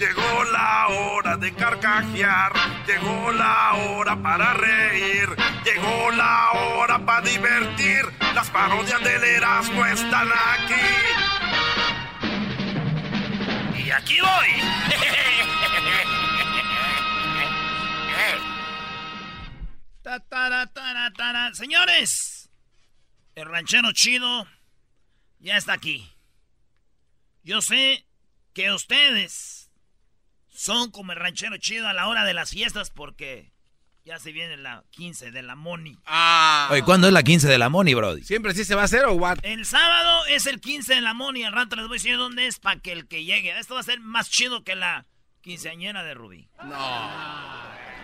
Llegó la hora de carcajear, llegó la hora para reír, llegó la hora para divertir. Las parodias del Erasmo están aquí. Y aquí voy. Señores, el ranchero chido ya está aquí. Yo sé que ustedes son como el ranchero chido a la hora de las fiestas porque ya se viene la 15 de la Moni. Ah. Oye, ¿cuándo es la 15 de la Moni, Brody? ¿Siempre sí se va a hacer o what? El sábado es el 15 de la Moni. Al rato les voy a decir dónde es para que el que llegue. Esto va a ser más chido que la quinceañera de Rubí. No.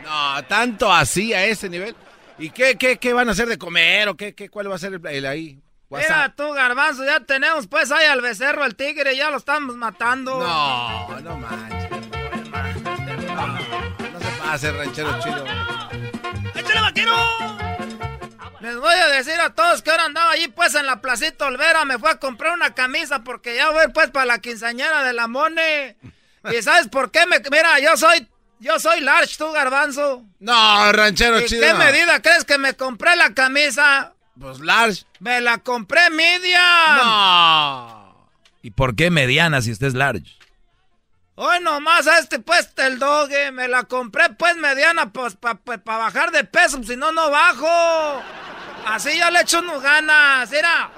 No, tanto así a ese nivel. ¿Y qué, qué, qué van a hacer de comer o qué, qué cuál va a ser el, el ahí? Mira WhatsApp. tú, garbanzo, ya tenemos pues ahí al becerro, el tigre, ya lo estamos matando. No, no manches. Se pase, ranchero chido. ¡Échale, vaquero! Les voy a decir a todos que ahora andaba allí pues en la placita Olvera, me fue a comprar una camisa porque ya voy pues para la quinceañera de la Mone. ¿Y sabes por qué me... Mira, yo soy... Yo soy large, tú, garbanzo. No, ranchero ¿Y chido. qué medida crees que me compré la camisa? Pues large. Me la compré medium. No. ¿Y por qué mediana si usted es large? Hoy nomás a este pues el doge, me la compré pues mediana pues para bajar de peso, si no, no bajo. Así ya le echo unos ganas, mira.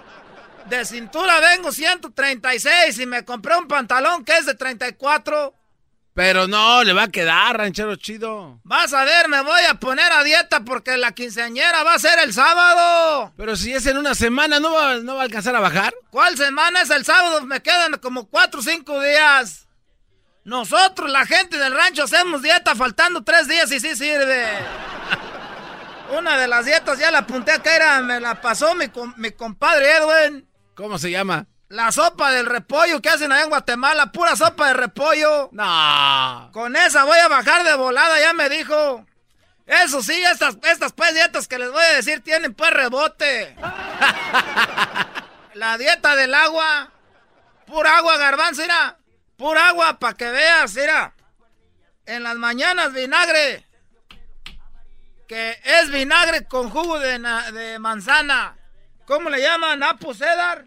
De cintura vengo 136 y me compré un pantalón que es de 34. Pero no, le va a quedar, ranchero chido. Vas a ver, me voy a poner a dieta porque la quinceañera va a ser el sábado. Pero si es en una semana, ¿no va, no va a alcanzar a bajar? ¿Cuál semana es el sábado? Me quedan como 4 o 5 días. Nosotros, la gente del rancho, hacemos dieta faltando 3 días y sí sirve. Una de las dietas ya la apunté acá, era, me la pasó mi, mi compadre Edwin. ¿Cómo se llama? La sopa del repollo que hacen allá en Guatemala, pura sopa de repollo. No. Con esa voy a bajar de volada, ya me dijo. Eso sí, estas, estas pues dietas que les voy a decir tienen pues rebote. La dieta del agua. Pura agua, garbanzo, mira. Pura agua para que veas, mira. En las mañanas vinagre. Que es vinagre con jugo de, na- de manzana. ¿Cómo le llaman? ¿Apo cedar?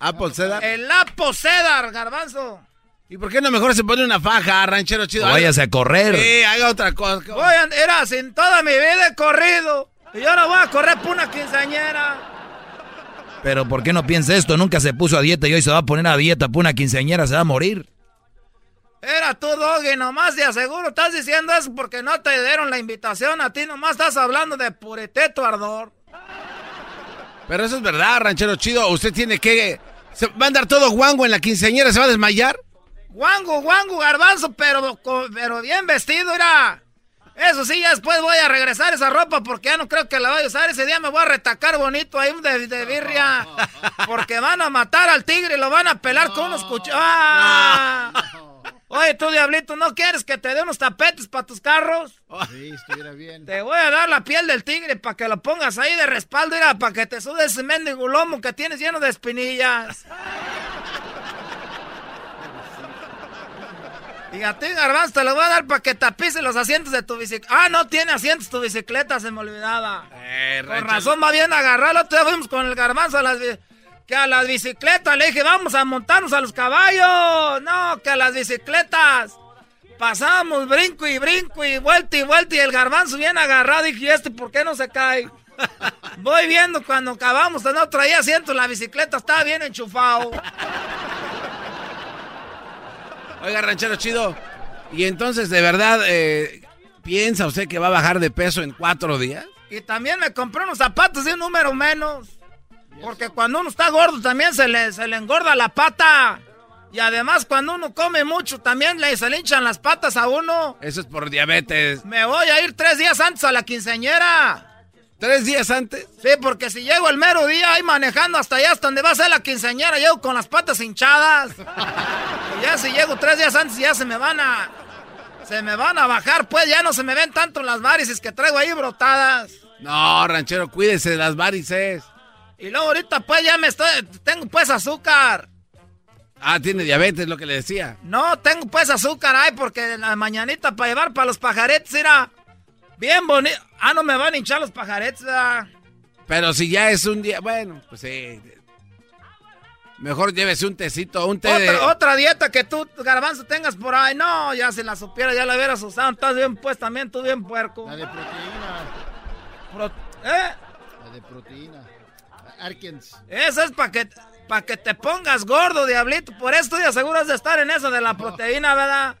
Apple Cedar. El apo cedar, garbanzo. ¿Y por qué no mejor se pone una faja, ranchero chido? O váyase a correr. Sí, haga otra cosa. Voy a, era sin toda mi vida he corrido. Y yo no voy a correr por una quinceañera. Pero ¿por qué no piensa esto? Nunca se puso a dieta y hoy se va a poner a dieta por una quinceañera, se va a morir. Era tú, Doggy, nomás de aseguro estás diciendo eso porque no te dieron la invitación a ti, nomás estás hablando de pureteto ardor. Pero eso es verdad, ranchero chido. Usted tiene que... ¿Se va a andar todo guango en la quinceañera? ¿Se va a desmayar? Guango, guango, garbanzo, pero, pero bien vestido, era. Eso sí, ya después voy a regresar esa ropa porque ya no creo que la vaya a usar. Ese día me voy a retacar bonito ahí de, de birria. Porque van a matar al tigre y lo van a pelar con unos cuchillos. ¡Ah! Oye, tú, diablito, ¿no quieres que te dé unos tapetes para tus carros? Sí, estuviera bien. Te voy a dar la piel del tigre para que lo pongas ahí de respaldo, mira, para que te sude ese mendigo lomo que tienes lleno de espinillas. Y a ti, Garbanzo, te lo voy a dar para que tapices los asientos de tu bicicleta. Ah, no tiene asientos tu bicicleta, se me olvidaba. Eh, Con razón va bien agarrarlo. Día fuimos con el Garbanzo a las, que a las bicicletas. Le dije, vamos a montarnos a los caballos. No, que a las bicicletas. Pasamos brinco y brinco y vuelta y vuelta y el Garbanzo bien agarrado. Dije, ¿y este por qué no se cae? Voy viendo cuando acabamos, no traía asiento en la bicicleta, estaba bien enchufado. Oiga, ranchero chido. Y entonces, ¿de verdad eh, piensa usted que va a bajar de peso en cuatro días? Y también me compré unos zapatos de un número menos. Porque cuando uno está gordo también se le, se le engorda la pata. Y además cuando uno come mucho también le, se le hinchan las patas a uno. Eso es por diabetes. Me voy a ir tres días antes a la quinceañera. ¿Tres días antes? Sí, porque si llego el mero día ahí manejando hasta allá, hasta donde va a ser la quinceañera, llego con las patas hinchadas. Y ya si llego tres días antes ya se me van a... Se me van a bajar, pues ya no se me ven tanto las varices que traigo ahí brotadas. No, ranchero, cuídese de las varices. Y luego ahorita pues ya me estoy... Tengo pues azúcar. Ah, tiene diabetes, lo que le decía. No, tengo pues azúcar ahí porque en la mañanita para llevar para los pajaretes era bien bonito. Ah, no me van a hinchar los pajaretes. Pero si ya es un día, bueno, pues sí. Mejor llévese un tecito, un té otra, otra dieta que tú, garbanzo, tengas por ahí. No, ya si la supiera, ya la hubieras usado. Estás bien pues también, tú bien puerco. La de proteína. ¿Eh? La de proteína. Arkens. Eso es para que, pa que te pongas gordo, diablito. Por eso te aseguras de estar en eso de la proteína, ¿verdad?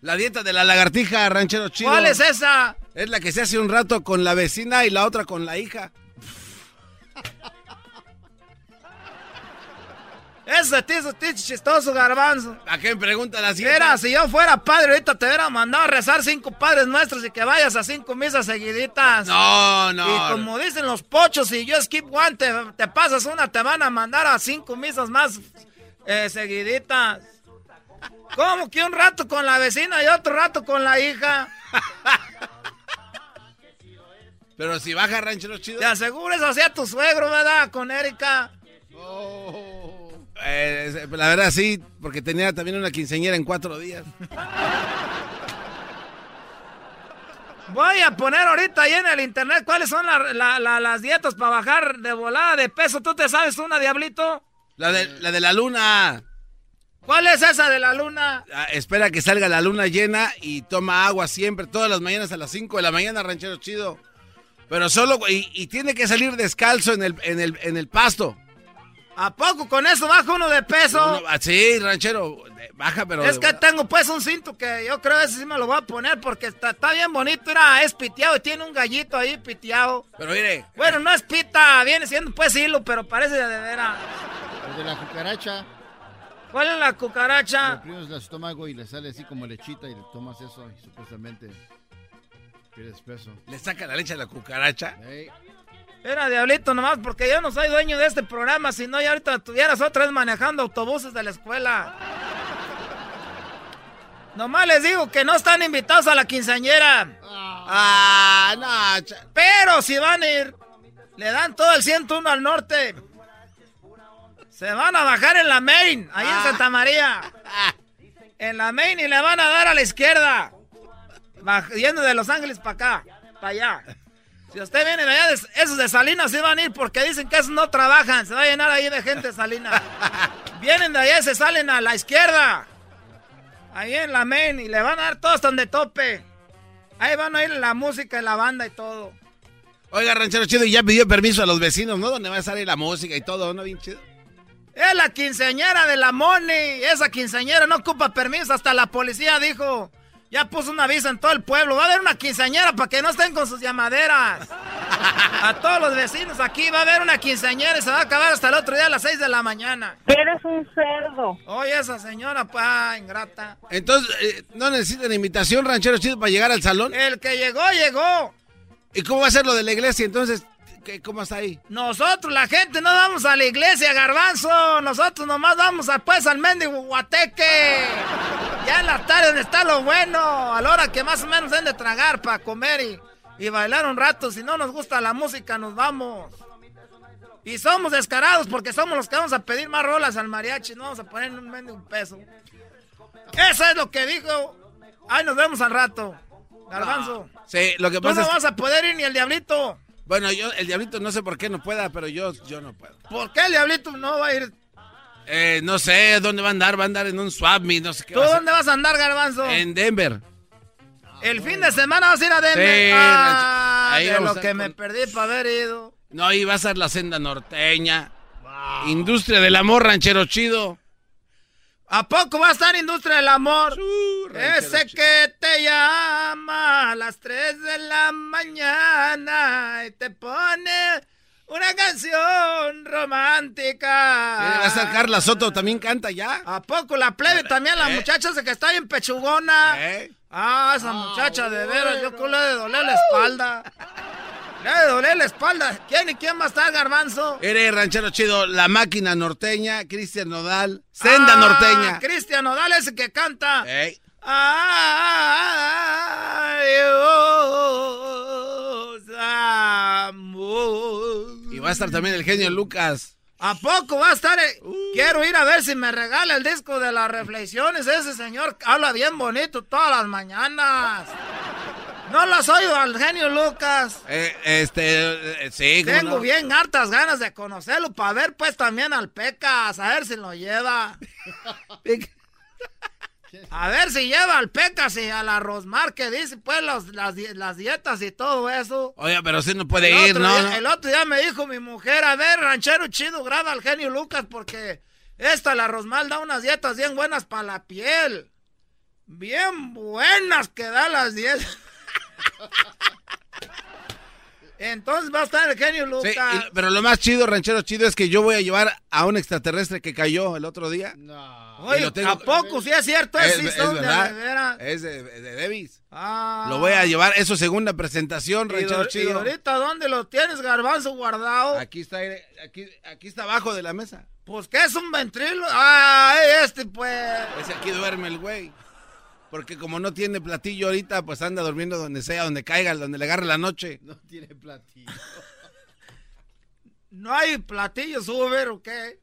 La dieta de la lagartija, ranchero chido. ¿Cuál es esa? Es la que se hace un rato con la vecina y la otra con la hija. Ese tío es chistoso, garbanzo. ¿A qué me pregunta la señora? si yo fuera padre, ahorita te hubiera mandado a rezar cinco padres nuestros y que vayas a cinco misas seguiditas. No, no. Y como dicen los pochos, si yo skip one, te, pasas una, te van a mandar a cinco misas más eh, seguiditas. ¿Cómo que un rato con la vecina y otro rato con la hija? Pero si baja ranchero chido. Te asegures hacia tu suegro, ¿verdad? Con Erika. Oh. Eh, la verdad sí, porque tenía también una quinceñera en cuatro días. Voy a poner ahorita ahí en el internet cuáles son las dietas para bajar de volada de peso. ¿Tú te sabes una, Diablito? La de la, de la luna. ¿Cuál es esa de la luna? Ah, espera que salga la luna llena y toma agua siempre, todas las mañanas a las 5 de la mañana, ranchero chido. Pero solo, y, tiene que salir descalzo en el, en el, en el pasto. ¿A poco con eso baja uno de peso? Ah, sí, ranchero, baja, pero... Es que tengo pues un cinto que yo creo que ese sí me lo voy a poner porque está, bien bonito, era, es piteado y tiene un gallito ahí piteado. Pero mire... Bueno, no es pita, viene siendo pues hilo, pero parece de veras. El de la cucaracha. ¿Cuál es la cucaracha? Le oprimes el estómago y le sale así como lechita y le tomas eso y supuestamente pierdes peso. ¿Le saca la leche a la cucaracha? Era diablito nomás porque yo no soy dueño de este programa, si no ya ahorita estuvieras otra vez manejando autobuses de la escuela. Nomás les digo que no están invitados a la quinceañera. Ah, no. Pero si van a ir, le dan todo el 101 al norte. Se van a bajar en la main, ahí en ah. Santa María. En la main y le van a dar a la izquierda. Yendo de Los Ángeles para acá, para allá. Si usted viene de allá, esos de Salinas se van a ir porque dicen que esos no trabajan. Se va a llenar ahí de gente de Salinas. Vienen de allá y se salen a la izquierda. Ahí en la main y le van a dar todos donde tope. Ahí van a ir la música y la banda y todo. Oiga, ranchero chido, y ya pidió permiso a los vecinos, ¿no? Donde va a salir la música y todo, ¿no? Bien chido. Es la quinceañera de la Moni. Esa quinceañera no ocupa permiso. Hasta la policía dijo. Ya puso un aviso en todo el pueblo. Va a haber una quinceañera para que no estén con sus llamaderas. A todos los vecinos aquí va a haber una quinceañera y se va a acabar hasta el otro día a las seis de la mañana. Eres un cerdo. Oye, esa señora, pa, ingrata. Entonces, eh, ¿no necesitan invitación, ranchero chido, para llegar al salón? El que llegó, llegó. ¿Y cómo va a ser lo de la iglesia entonces? ¿Qué, ¿Cómo está ahí? Nosotros, la gente, no vamos a la iglesia, garbanzo. Nosotros nomás vamos a, pues al mendigo guateque. Ya en la tarde donde está lo bueno. A la hora que más o menos den de tragar para comer y, y bailar un rato. Si no nos gusta la música, nos vamos. Y somos descarados porque somos los que vamos a pedir más rolas al mariachi. No vamos a poner un mendigo peso. Eso es lo que dijo. Ahí nos vemos al rato. Garbanzo. sí, lo que pasa Tú no vas a poder ir ni el diablito. Bueno, yo, el diablito no sé por qué no pueda, pero yo, yo no puedo. ¿Por qué el diablito no va a ir? Eh, no sé dónde va a andar, va a andar en un swap meet, no sé qué. ¿Tú dónde vas a andar, Garbanzo? En Denver. ¿El fin de semana vas a ir a Denver? Sí, ah, ahí de lo que me perdí para haber ido. No, ahí va a ser la senda norteña. Industria del amor, ranchero chido. ¿A poco va a estar Industria del Amor? Ese que te llama a las 3 de la mañana y te pone una canción romántica. Va a Carla Soto, también canta ya. ¿A poco la plebe también, la ¿Eh? muchacha de que está bien pechugona? ¿Eh? Ah, esa muchacha de veras, yo le de doler la espalda. Le de doler la espalda. ¿Quién y quién va a estar, Garbanzo? Eres ranchero chido, la máquina norteña, Cristian Nodal, Senda ah, norteña. Cristian Nodal es el que canta. Ey. amor. Y va a estar también el genio Lucas. ¿A poco va a estar? eh? Quiero ir a ver si me regala el disco de las reflexiones. Ese señor habla bien bonito todas las mañanas. ¿No lo has oído al genio Lucas? Eh, este, eh, sí, ¿cómo Tengo no? bien hartas ganas de conocerlo para ver pues también al Pecas, a ver si lo lleva. A ver si lleva al Pecas y a la Rosmar que dice pues los- las, las dietas y todo eso. Oye, pero sí no puede El ir, ¿no? día-. El otro día me dijo mi mujer, a ver, ranchero chido, graba al genio Lucas porque esta, la Rosmal, da unas dietas bien buenas para la piel. Bien buenas que da las dietas. Entonces va a estar el genio Lucas. y- pero lo más chido, ranchero chido, es que yo voy a llevar a un extraterrestre que cayó el otro día. No. Oye, y tengo- ¿a poco sí es cierto? Es, es de. Es de, de Davis. Ah. Lo voy a llevar, es su segunda presentación, ¿Y, ranchero y chido. ahorita dónde lo tienes, garbanzo, guardado? Aquí está, eh, aquí, aquí está abajo de la mesa. Pues que es un ventrilo. Ah, este pues. Ese aquí duerme el güey. Porque como no tiene platillo ahorita, pues anda durmiendo donde sea, donde caiga, donde le agarre la noche. No tiene platillo. ¿No hay platillos Uber o qué?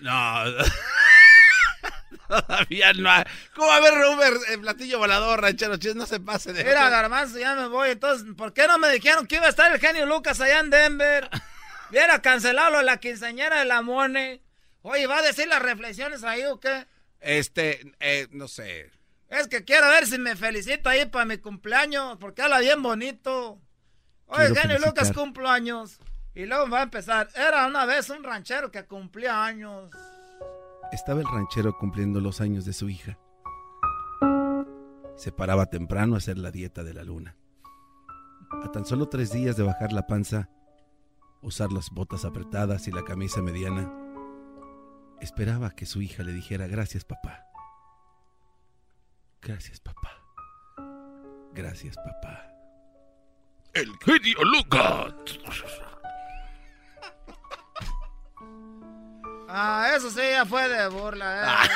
No. Todavía no hay. ¿Cómo va a haber Uber, eh, platillo volador, ranchero chido? No se pase de... Mira, garbanzo, ya me voy. Entonces, ¿por qué no me dijeron que iba a estar el genio Lucas allá en Denver? Hubiera cancelado lo de la quinceañera de la Mone. Oye, ¿va a decir las reflexiones ahí o qué? Este, eh, no sé. Es que quiero ver si me felicita ahí para mi cumpleaños, porque habla bien bonito. Oye, genio. Lucas cumpleaños. Y luego va a empezar. Era una vez un ranchero que cumplía años. Estaba el ranchero cumpliendo los años de su hija. Se paraba temprano a hacer la dieta de la luna. A tan solo tres días de bajar la panza, usar las botas apretadas y la camisa mediana, esperaba que su hija le dijera gracias papá. Gracias papá. Gracias papá. El genio Lucas. Ah, eso sí ya fue de burla. eh.